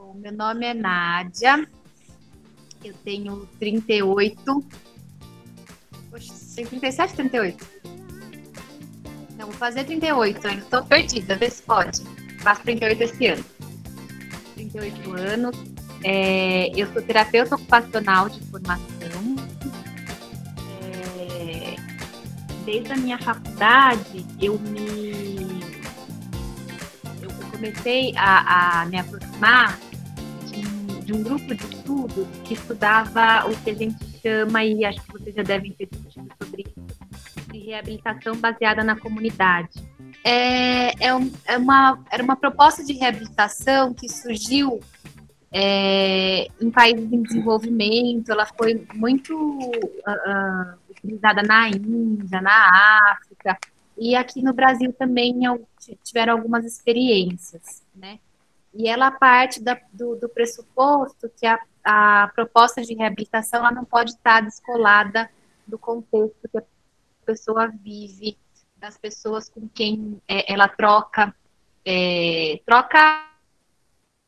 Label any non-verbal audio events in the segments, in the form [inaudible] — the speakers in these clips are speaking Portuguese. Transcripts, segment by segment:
Bom, meu nome é Nádia, eu tenho 38. Poxa, tem 37, 38? Não, vou fazer 38, ainda estou perdida, vê se pode. Faço 38 esse ano. 38 anos. É, eu sou terapeuta ocupacional de formação. É, desde a minha faculdade, eu me. Eu comecei a, a me aproximar de, um grupo de estudos que estudava o que a gente chama, e acho que vocês já devem ter discutido sobre isso, de reabilitação baseada na comunidade. É, é, um, é uma, era uma proposta de reabilitação que surgiu é, em países em desenvolvimento, ela foi muito uh, utilizada na Índia, na África, e aqui no Brasil também tiveram algumas experiências, né? E ela parte da, do, do, pressuposto que a, a, proposta de reabilitação ela não pode estar descolada do contexto que a pessoa vive, das pessoas com quem é, ela troca, é, troca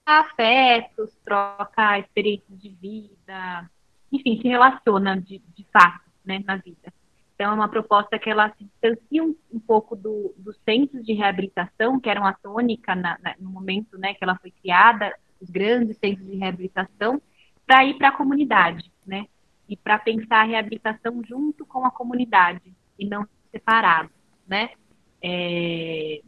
afetos, troca experiências de vida, enfim, se relaciona de, de fato né, na vida. Então, é uma proposta que ela se distancia um, um pouco do, dos centros de reabilitação, que eram a tônica na, na, no momento né, que ela foi criada, os grandes centros de reabilitação, para ir para a comunidade, né? E para pensar a reabilitação junto com a comunidade, e não separado, né? É,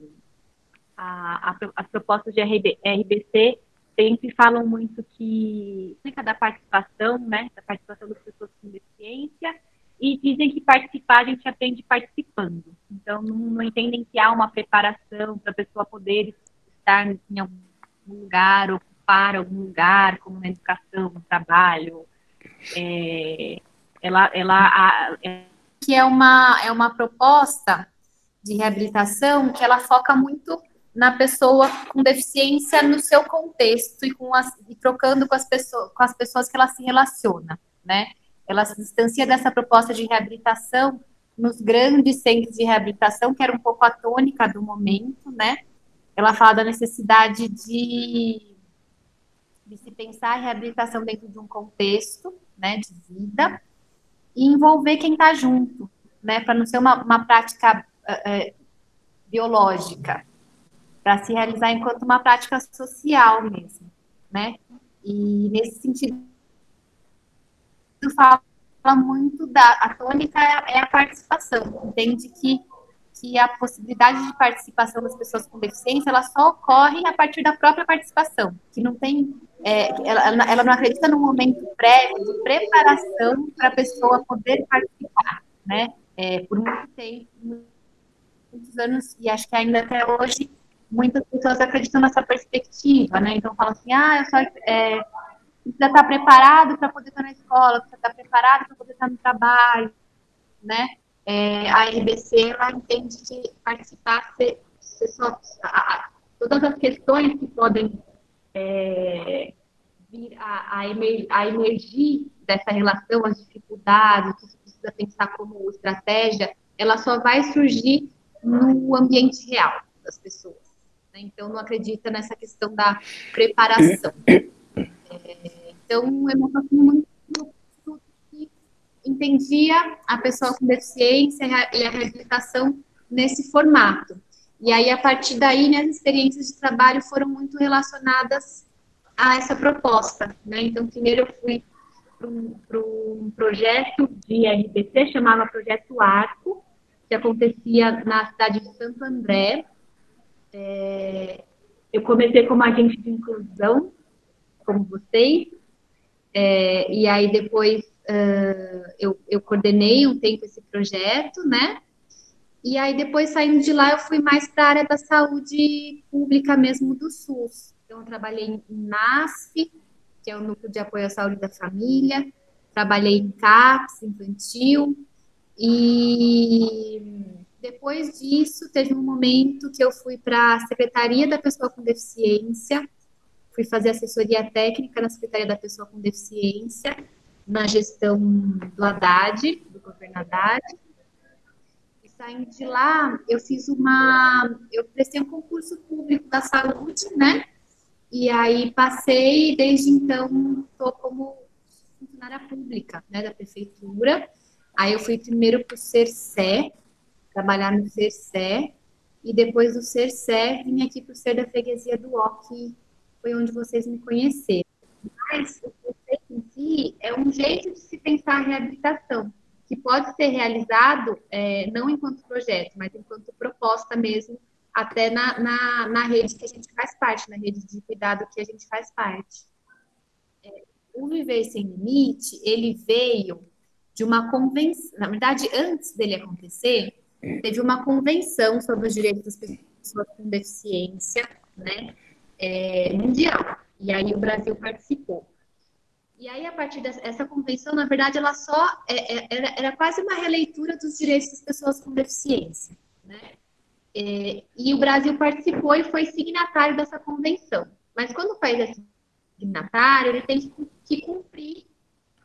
a, a, as propostas de RB, RBC sempre falam muito que da participação, né, da participação das pessoas com deficiência, e dizem que participar a gente aprende participando. Então, não, não entendem que há uma preparação para a pessoa poder estar em algum lugar, ocupar algum lugar, como na educação, no trabalho. É, ela, ela, a, é... que é uma, é uma proposta de reabilitação que ela foca muito na pessoa com deficiência no seu contexto e, com as, e trocando com as, pessoas, com as pessoas que ela se relaciona, né? Ela se distancia dessa proposta de reabilitação nos grandes centros de reabilitação, que era um pouco a tônica do momento, né? Ela fala da necessidade de, de se pensar a reabilitação dentro de um contexto, né, de vida, e envolver quem está junto, né, para não ser uma, uma prática uh, uh, biológica, para se realizar enquanto uma prática social mesmo, né? E nesse sentido fala muito da a tônica é a participação, entende que que a possibilidade de participação das pessoas com deficiência ela só ocorre a partir da própria participação, que não tem é, ela, ela não acredita no momento prévio de preparação para a pessoa poder participar, né? É, por muito tempo, muitos anos e acho que ainda até hoje muitas pessoas acreditam nessa perspectiva, né? Então falam assim, ah, eu só é, precisa estar preparado para poder estar na escola, precisa estar preparado para poder estar no trabalho, né? É, a RBC ela entende que participar ser, ser só, a, todas as questões que podem é, vir a, a, emer, a emergir dessa relação, as dificuldades, o que você precisa pensar como estratégia, ela só vai surgir no ambiente real das pessoas. Né? Então, não acredita nessa questão da preparação. [coughs] Então, eu não muito que entendia a pessoa com deficiência e a reabilitação nesse formato. E aí, a partir daí, né, as experiências de trabalho foram muito relacionadas a essa proposta. Né? Então, primeiro eu fui para um, um, projeto de RBC, chamava Projeto Arco, que acontecia na cidade de Santo André, é, eu comecei como agente de inclusão, como vocês, é, e aí depois uh, eu, eu coordenei um tempo esse projeto, né? E aí depois saindo de lá eu fui mais para a área da saúde pública mesmo do SUS. Então eu trabalhei em NASF, que é o Núcleo de Apoio à Saúde da Família, trabalhei em CAPS infantil e depois disso, teve um momento que eu fui para a Secretaria da Pessoa com Deficiência, fui fazer assessoria técnica na Secretaria da Pessoa com Deficiência, na gestão do Haddad, do governo Haddad. E saindo de lá, eu fiz uma. Eu prestei um concurso público da saúde, né? E aí passei, desde então estou como funcionária pública, né, da prefeitura. Aí eu fui primeiro para o CERCE, trabalhar no CERCE, e depois do CERCE vim aqui para o Ser da Freguesia do O, que foi onde vocês me conheceram. Mas o conceito em si é um jeito de se pensar a reabilitação, que pode ser realizado é, não enquanto projeto, mas enquanto proposta mesmo, até na, na, na, rede que a gente faz parte, na rede de cuidado que a gente faz parte. É, o Viver Sem Limite, ele veio de uma convenção, na verdade, antes dele acontecer, teve uma convenção sobre os direitos das pessoas com deficiência, né, é, mundial. E aí o Brasil participou. E aí, a partir dessa convenção, na verdade, ela só é, é, era, era quase uma releitura dos direitos das pessoas com deficiência, né? É, e o Brasil participou e foi signatário dessa convenção. Mas quando o país é signatário, ele tem que, cumprir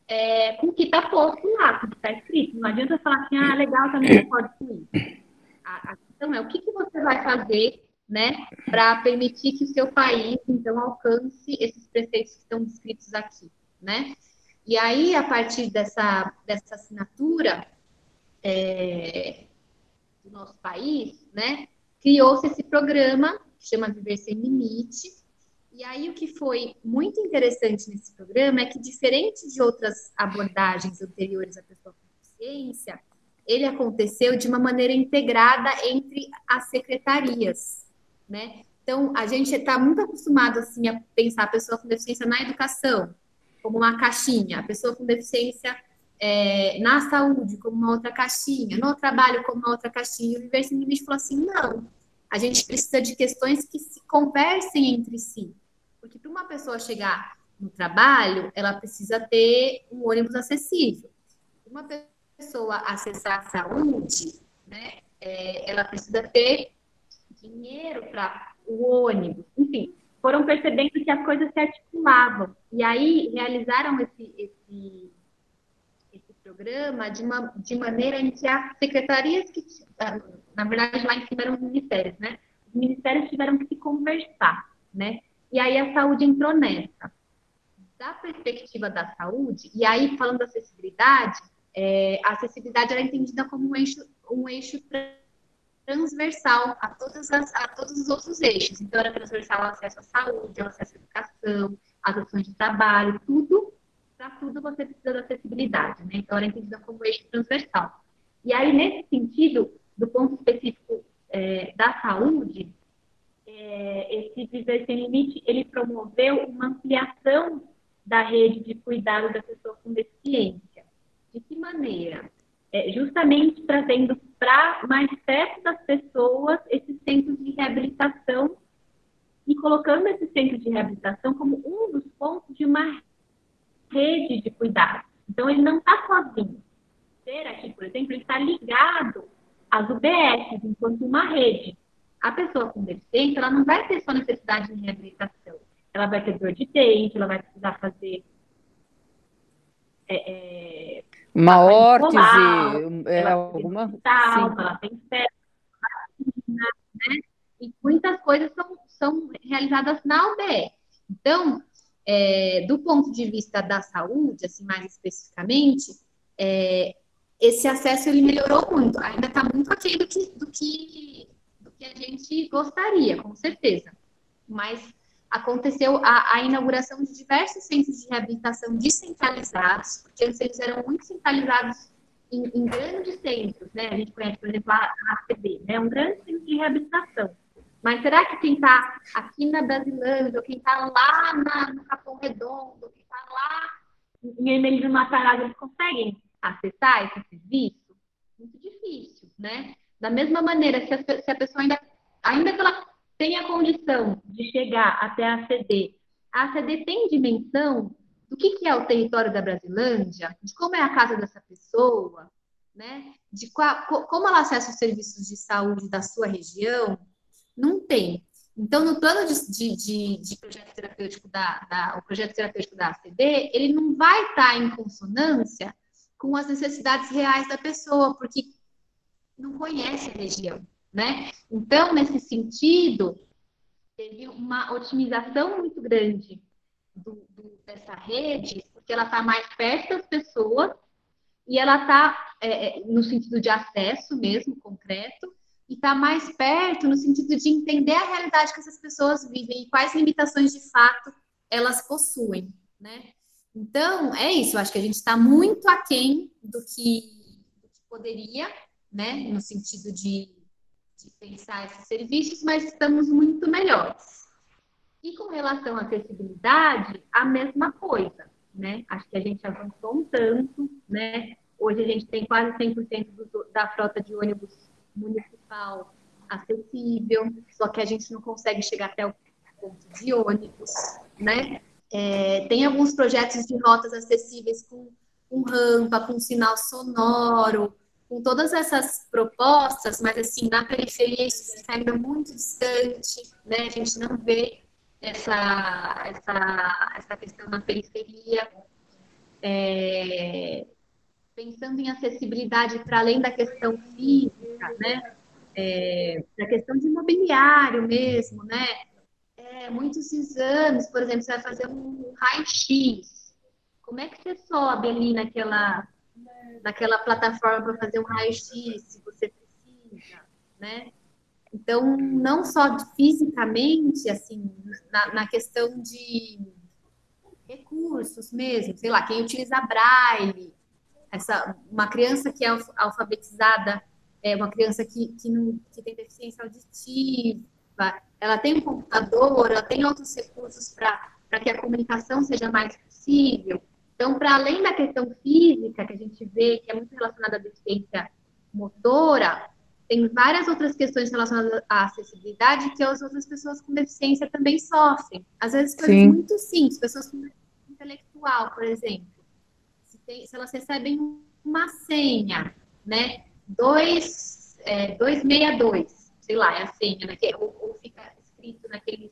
é, com o que está posto lá, com o que está escrito. Não adianta falar assim, ah, legal, também com isso. A, a questão é o que, que você vai fazer né, para permitir que o seu país, então, alcance esses preceitos que estão descritos aqui, né? E aí, a partir dessa, dessa assinatura é, do nosso país, né, criou-se esse programa que chama Viver Sem Limite, e aí o que foi muito interessante nesse programa é que, diferente de outras abordagens anteriores à pessoa com deficiência, ele aconteceu de uma maneira integrada entre as secretarias, né? Então, a gente está muito acostumado, assim, a pensar a pessoa com deficiência na educação, como uma caixinha, a pessoa com deficiência é, na saúde, como uma outra caixinha, no trabalho, como uma outra caixinha. O Viver Sem Limite falou assim, não, a gente precisa de questões que se conversem entre si. Porque para uma pessoa chegar no trabalho, ela precisa ter um ônibus acessível. Uma pessoa acessar a saúde, né, é, ela precisa ter dinheiro para o ônibus. Enfim, foram percebendo que as coisas se articulavam. E aí realizaram esse, esse, esse programa de, uma, de maneira em que as secretarias que, na verdade, lá em cima eram os ministérios, né? Os ministérios tiveram que se conversar, né? E aí a saúde entrou nessa. Da perspectiva da saúde, e aí falando da acessibilidade, é, a acessibilidade era entendida como um eixo, um eixo transversal a, todas as, a todos os outros eixos. Então, era transversal ao acesso à saúde, ao acesso à educação, às ações de trabalho, tudo, para tudo você precisa da acessibilidade, né? Então, era entendida como eixo transversal. E aí, nesse sentido, do ponto específico é, da saúde, é, esse Viver Sem Limite, ele promoveu uma ampliação da rede de cuidado da pessoa com deficiência. De que maneira? É, justamente trazendo para mais perto das pessoas esses centros de reabilitação e colocando esse centro de reabilitação como um dos pontos de uma rede de cuidado. Então, ele não está sozinho. Ser aqui, por exemplo, ele está ligado às UBS, enquanto uma rede a pessoa com deficiência, ela não vai ter só necessidade de reabilitação. Ela vai ter dor de dente, ela vai precisar fazer é, é, uma órtese, é, alguma ela tem né? E muitas coisas são, são realizadas na UBS. Então, é, do ponto de vista da saúde, assim mais especificamente, é, esse acesso ele melhorou muito. Ainda está muito aquém do que, do que que a gente gostaria, com certeza. Mas aconteceu a, a, inauguração de diversos centros de reabilitação descentralizados, porque antes eles eram muito centralizados em, em grandes centros, né? A gente conhece, por exemplo, a, ACB, né? Um grande centro de reabilitação. Mas será que quem está aqui na Brasilândia, ou quem está lá na, no Capão Redondo, ou quem está lá em Emílio Matarazzo, eles conseguem acessar esse serviço? Muito difícil, né? Da mesma maneira, se a, se a pessoa ainda, ainda que ela tenha condição de chegar até a CD, a CD tem dimensão do que, que é o território da Brasilândia, de como é a casa dessa pessoa, né? De qual, como ela acessa os serviços de saúde da sua região, não tem. Então, no plano de, de, de, de projeto terapêutico da, da, o projeto terapêutico da ACD, ele não vai estar em consonância com as necessidades reais da pessoa, porque não conhece a região, né? Então, nesse sentido, teve uma otimização muito grande do, do, dessa rede, porque ela está mais perto das pessoas e ela está é, é, no sentido de acesso mesmo, concreto, e está mais perto no sentido de entender a realidade que essas pessoas vivem e quais limitações de fato elas possuem, né? Então, é isso, eu acho que a gente está muito aquém do que, do que poderia, né, no sentido de, de pensar esses serviços, mas estamos muito melhores. E com relação à acessibilidade, a mesma coisa, né? Acho que a gente avançou um tanto, né? Hoje a gente tem quase 100% do, da frota de ônibus municipal acessível, só que a gente não consegue chegar até o ponto de ônibus, né? É, tem alguns projetos de rotas acessíveis com, com rampa, com sinal sonoro, com todas essas propostas, mas assim, na periferia isso fica ainda muito distante, né? A gente não vê essa, essa, essa questão na periferia. É, pensando em acessibilidade para além da questão física, né? É, da questão de imobiliário mesmo, né? É, muitos exames, por exemplo, você vai fazer um raio-x. Como é que você sobe ali naquela, naquela plataforma para fazer um raio-x, se você precisa, né? Então, não só fisicamente, assim, na, na, questão de recursos mesmo, sei lá, quem utiliza braille, essa, uma criança que é alfabetizada, é uma criança que, que, não, que tem deficiência auditiva, ela tem um computador, ela tem outros recursos para que a comunicação seja mais possível. Então, para além da questão física, que a gente vê que é muito relacionada à deficiência motora, tem várias outras questões relacionadas à acessibilidade que as outras pessoas com deficiência também sofrem. Às vezes, coisas Sim. muito simples, pessoas com deficiência intelectual, por exemplo tem, se elas recebem uma senha, né? 2, é, 262, sei lá, é a senha, né? Que, ou, ou, fica escrito naqueles,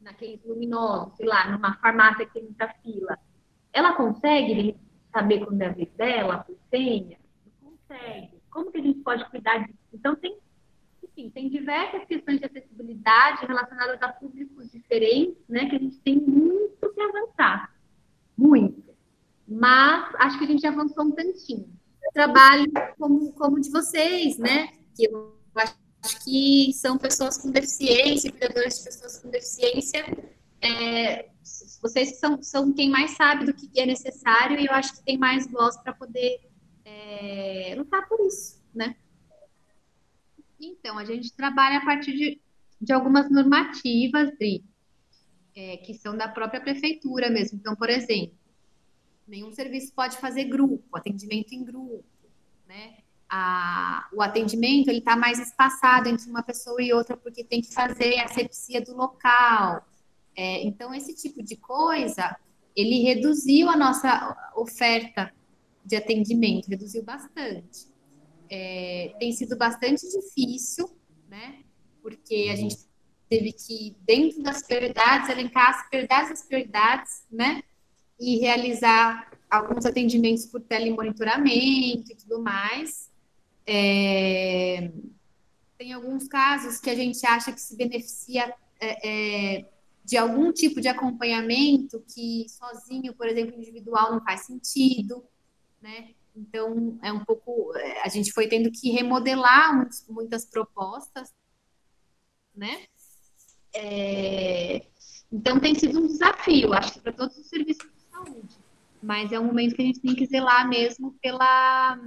naqueles luminosos, sei lá, numa farmácia que tem muita fila. Ela consegue saber quando é a vez dela, por senha? Não consegue. Como que a gente pode cuidar disso? Então, tem, enfim, tem diversas questões de acessibilidade relacionadas a públicos diferentes, né? Que a gente tem muito que avançar. Muito mas acho que a gente avançou um tantinho. Trabalho como, como de vocês, né? Que eu acho que são pessoas com deficiência, cuidadores de pessoas com deficiência. É, vocês são, são quem mais sabe do que é necessário e eu acho que tem mais voz para poder é, lutar por isso, né? Então, a gente trabalha a partir de, de algumas normativas, Dri, é, que são da própria prefeitura mesmo. Então, por exemplo, nenhum serviço pode fazer grupo, atendimento em grupo, né? A, o atendimento ele está mais espaçado entre uma pessoa e outra porque tem que fazer a asepsia do local. É, então esse tipo de coisa ele reduziu a nossa oferta de atendimento, reduziu bastante. É, tem sido bastante difícil, né? Porque a gente teve que, dentro das prioridades, elencar as prioridades das prioridades, né? e realizar alguns atendimentos por telemonitoramento e tudo mais. É, tem alguns casos que a gente acha que se beneficia é, é, de algum tipo de acompanhamento que sozinho, por exemplo, individual, não faz sentido, né? Então, é um pouco. É, a gente foi tendo que remodelar muitas, muitas propostas, né? É, então, tem sido um desafio, acho que para todos os serviços saúde. Mas é um momento que a gente tem que zelar mesmo pela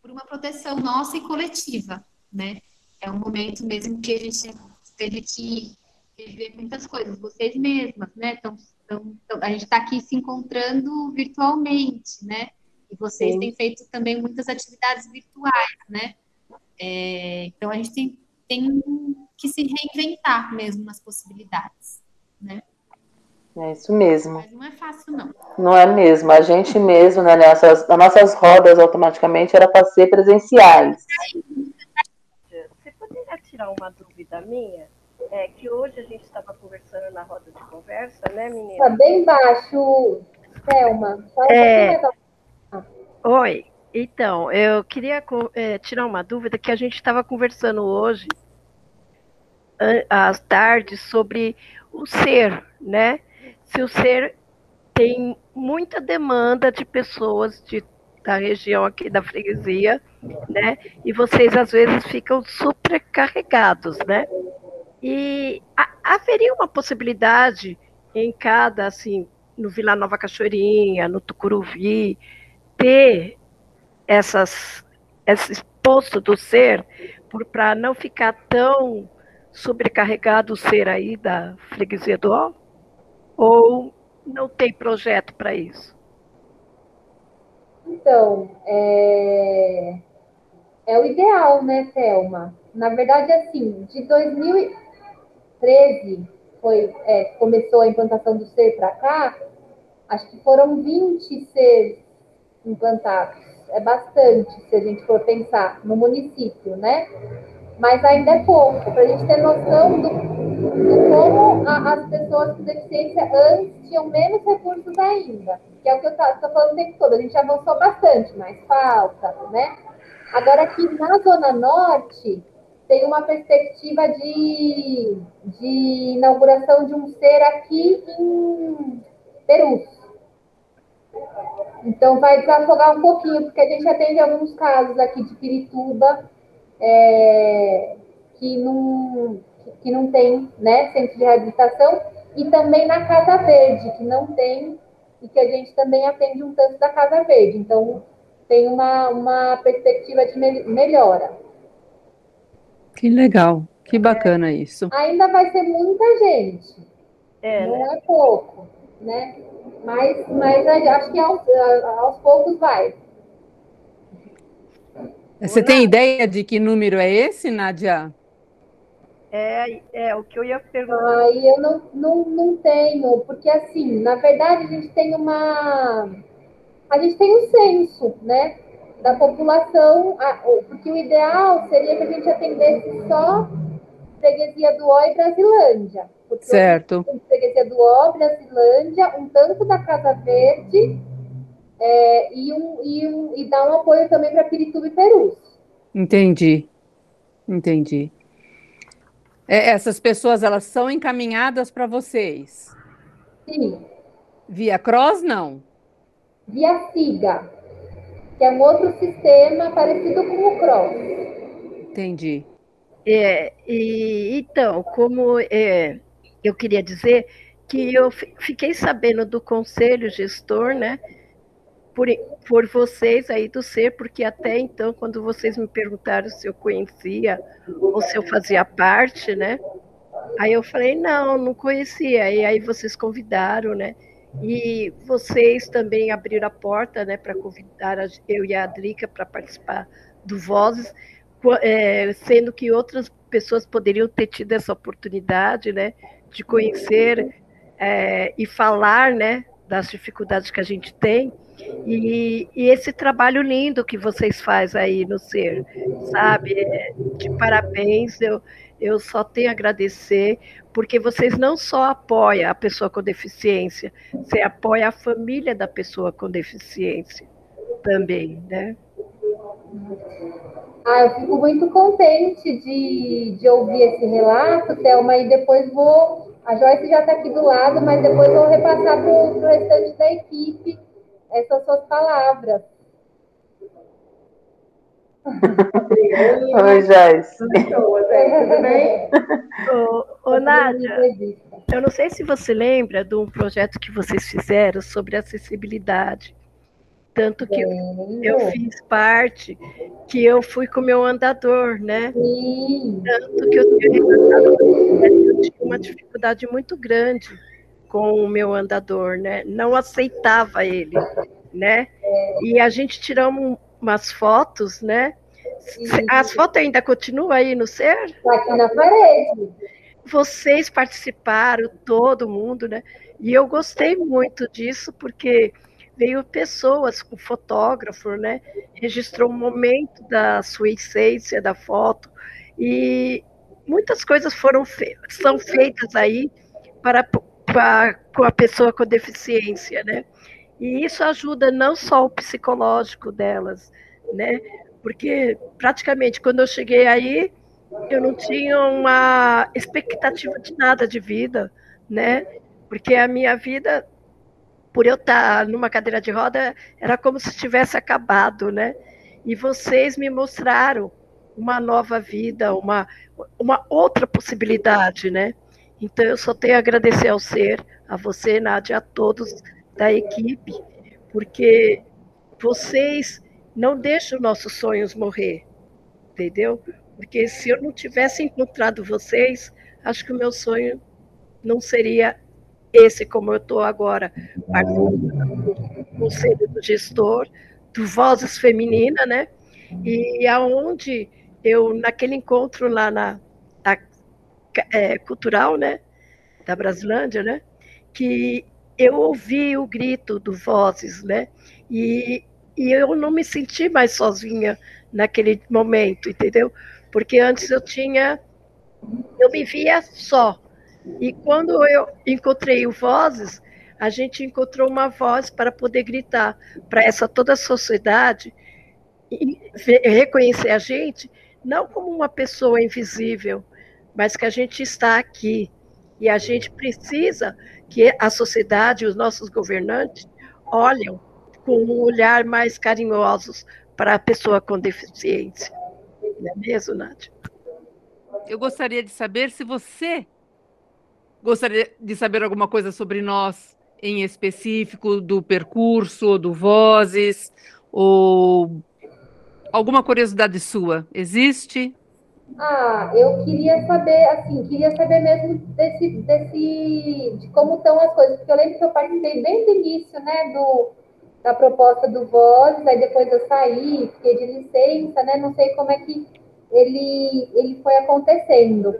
por uma proteção nossa e coletiva, né? É um momento mesmo que a gente teve que rever muitas coisas, vocês mesmas, né? Então, então, a gente está aqui se encontrando virtualmente, né? E vocês Sim. têm feito também muitas atividades virtuais, né? É, então a gente tem, tem que se reinventar mesmo nas possibilidades, né? É isso mesmo. Mas não é fácil, não. Não é mesmo. A gente mesmo, né, nessas, as nossas rodas automaticamente era para ser presenciais. Você poderia tirar uma dúvida minha? É que hoje a gente estava conversando na roda de conversa, né, menina? Tá bem baixo, Thelma. É... Oi. Então, eu queria é, tirar uma dúvida que a gente estava conversando hoje à tarde sobre o ser, né? Se o ser tem muita demanda de pessoas de, da região aqui da freguesia, né? E vocês às vezes ficam supercarregados, né? E haveria uma possibilidade em cada, assim, no Vila Nova Cachoeirinha, no Tucuruvi, ter essas, esse posto do ser, para não ficar tão sobrecarregado o ser aí da freguesia do Ó? Ou não tem projeto para isso? Então, é... é o ideal, né, Thelma? Na verdade, assim, de 2013 foi, é, começou a implantação do ser para cá, acho que foram 20 seres implantados. É bastante, se a gente for pensar, no município, né? Mas ainda é pouco, para a gente ter noção do, do como a, as pessoas com deficiência antes tinham menos recursos ainda. Que é o que eu estou falando o tempo todo. A gente avançou bastante, mas falta, né? Agora, aqui na Zona Norte, tem uma perspectiva de, de inauguração de um ser aqui em Peru. Então, vai desafogar um pouquinho, porque a gente atende alguns casos aqui de Pirituba é, que, não, que não tem né, centro de reabilitação, e também na Casa Verde, que não tem, e que a gente também atende um tanto da Casa Verde. Então, tem uma, uma perspectiva de melhora. Que legal, que bacana é. isso. Ainda vai ser muita gente. É, não né? é pouco, né? Mas, mas acho que aos, aos poucos vai. Você tem ideia de que número é esse, Nádia? É, é o que eu ia perguntar. Aí eu não, não, não tenho, porque assim, na verdade a gente tem uma. A gente tem um censo, né? Da população, porque o ideal seria que a gente atendesse só freguesia do Ó e Brasilândia. Certo. Freguesia do Ó, Brasilândia, um tanto da Casa Verde é, e, um, e, um, e dar um apoio também para Pirituba e Perus. Entendi, entendi. É, essas pessoas, elas são encaminhadas para vocês? Sim. Via Cross, não? Via SIGA que é um outro sistema parecido com o Cross. Entendi. É, e, então, como é, eu queria dizer que eu fiquei sabendo do conselho gestor, né, por, por vocês aí do ser, porque até então, quando vocês me perguntaram se eu conhecia ou se eu fazia parte, né, aí eu falei, não, não conhecia, e aí vocês convidaram, né, e vocês também abriram a porta né, para convidar eu e a Adrica para participar do Vozes, é, sendo que outras pessoas poderiam ter tido essa oportunidade né, de conhecer é, e falar né, das dificuldades que a gente tem. E, e, esse trabalho lindo que vocês fazem aí no Ser, sabe? É, de parabéns, eu, eu só tenho a agradecer, porque vocês não só apoiam a pessoa com deficiência, você apoia a família da pessoa com deficiência também, né? Ah, eu fico muito contente de, de ouvir esse relato, Thelma, e depois vou. A Joyce já está aqui do lado, mas depois vou repassar para o restante da equipe essas suas palavras. Oi, Joyce. Tudo bem? Ô, ô Nádia, eu não sei se você lembra de um projeto que vocês fizeram sobre acessibilidade. Tanto que eu, eu, fiz parte, que eu fui com o meu andador, né? Sim. Tanto que eu tinha, eu tinha uma dificuldade muito grande com o meu andador, né? Não aceitava ele, né? E a gente tiramos umas fotos, né? As fotos ainda continuam aí no ser? Tá aqui na parede. Vocês participaram, todo mundo, né? E eu gostei muito disso, porque veio pessoas com fotógrafo, né? Registrou um momento da sua essência da foto e muitas coisas foram fe são feitas aí para, para com a pessoa com deficiência, né? E isso ajuda não só o psicológico delas, né? Porque praticamente quando eu cheguei aí, eu não tinha uma expectativa de nada de vida, né? Porque a minha vida, por eu estar numa cadeira de roda, era como se tivesse acabado, né? E vocês me mostraram uma nova vida, uma, uma outra possibilidade, né? Então eu só tenho a agradecer ao ser, a você, Nádia, a todos da equipe, porque vocês não deixam nossos sonhos morrer, entendeu? Porque se eu não tivesse encontrado vocês, acho que o meu sonho não seria esse como eu estou agora, do conselho do gestor, do Vozes Feminina, né? E aonde eu, naquele encontro lá na, na é, cultural, né? Da Brasilândia, né? Que eu ouvi o grito do Vozes, né? E, e eu não me senti mais sozinha naquele momento, entendeu? Porque antes eu tinha, eu me via só. E quando eu encontrei o Vozes, a gente encontrou uma voz para poder gritar para essa toda a sociedade e reconhecer a gente não como uma pessoa invisível, mas que a gente está aqui e a gente precisa que a sociedade, os nossos governantes olhem com um olhar mais carinhosos para a pessoa com deficiência. Não é mesmo, Nádia? Eu gostaria de saber se você gostaria de saber alguma coisa sobre nós, em específico, do percurso, do Vozes, ou alguma curiosidade sua. Existe? Ah, eu queria saber, assim, queria saber mesmo desse, desse, de como estão as coisas, porque eu lembro que eu participei bem do início, né, do, da proposta do Vozes, aí depois eu saí, fiquei de licença, né? Não sei como é que ele, ele foi acontecendo.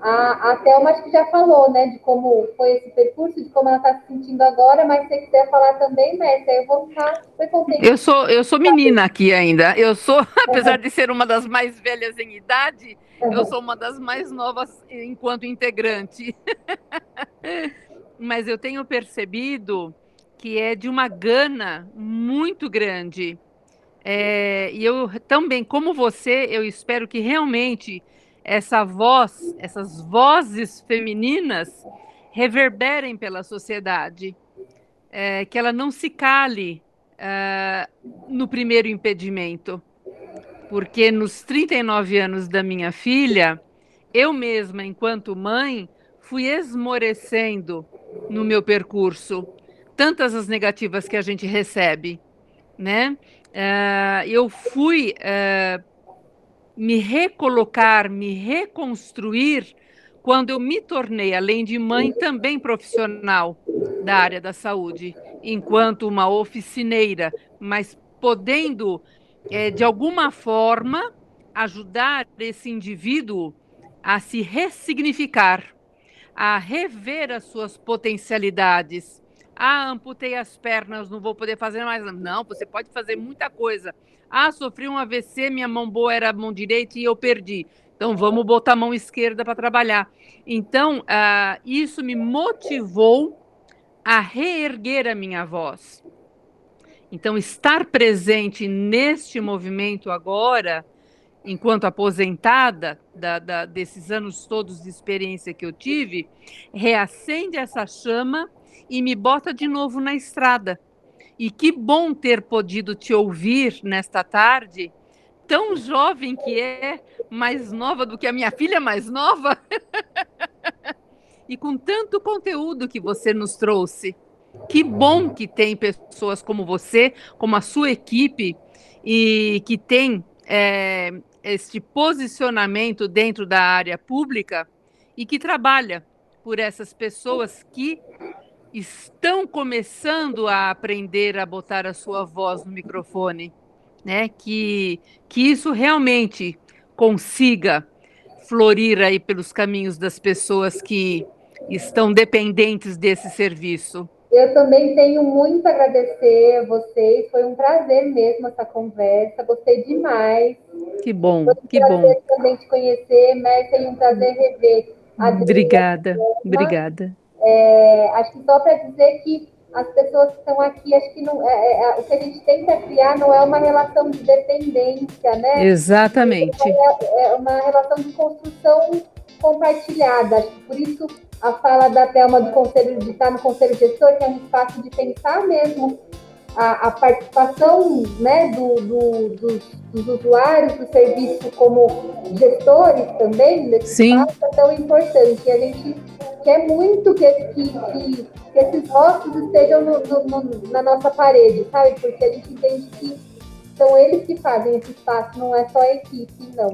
A, a Thelma acho que já falou, né, de como foi esse percurso, de como ela está se sentindo agora, mas se você quiser falar também, Mestre, eu vou ficar super contente. Eu sou, eu sou menina aqui ainda. Eu sou, [laughs] apesar de ser uma das mais velhas em idade, uhum. eu sou uma das mais novas enquanto integrante. [laughs] mas eu tenho percebido que é de uma gana muito grande. É, e eu também, como você, eu espero que realmente essa voz, essas vozes femininas reverberem pela sociedade, é, que ela não se cale é, no primeiro impedimento. Porque nos 39 anos da minha filha, eu mesma, enquanto mãe, fui esmorecendo no meu percurso tantas as negativas que a gente recebe, né? Uh, eu fui uh, me recolocar, me reconstruir quando eu me tornei, além de mãe, também profissional da área da saúde, enquanto uma oficineira, mas podendo, é, de alguma forma, ajudar esse indivíduo a se ressignificar, a rever as suas potencialidades, ah, amputei as pernas, não vou poder fazer mais. Não, você pode fazer muita coisa. Ah, sofri um AVC, minha mão boa era a mão direita e eu perdi. Então vamos botar a mão esquerda para trabalhar. Então, uh, isso me motivou a reerguer a minha voz. Então, estar presente neste movimento agora, enquanto aposentada da, da, desses anos todos de experiência que eu tive, reacende essa chama e me bota de novo na estrada. E que bom ter podido te ouvir nesta tarde, tão jovem que é, mais nova do que a minha filha mais nova, [laughs] e com tanto conteúdo que você nos trouxe. Que bom que tem pessoas como você, como a sua equipe, e que tem é, este posicionamento dentro da área pública e que trabalha por essas pessoas que estão começando a aprender a botar a sua voz no microfone, né? Que, que isso realmente consiga florir aí pelos caminhos das pessoas que estão dependentes desse serviço. Eu também tenho muito a agradecer a vocês. Foi um prazer mesmo essa conversa. Gostei demais. Que bom, Foi um que prazer bom. também te conhecer, mas foi um prazer rever. Obrigada, obrigada. É, acho que só para dizer que as pessoas que estão aqui, acho que não, é, é, é, o que a gente tenta criar não é uma relação de dependência, né? Exatamente. É, é uma relação de construção compartilhada. Acho que por isso a fala da Thelma do conselho de estar no conselho gestor, que é um espaço de pensar mesmo a, a participação né, do, do, dos, dos, usuários do serviço como gestores também desse espaço é tão importante. E a gente quer muito que, que, que, que esses rostos estejam no, no, no, na nossa parede, sabe? Porque a gente entende que são eles que fazem esse espaço, não é só a equipe, não.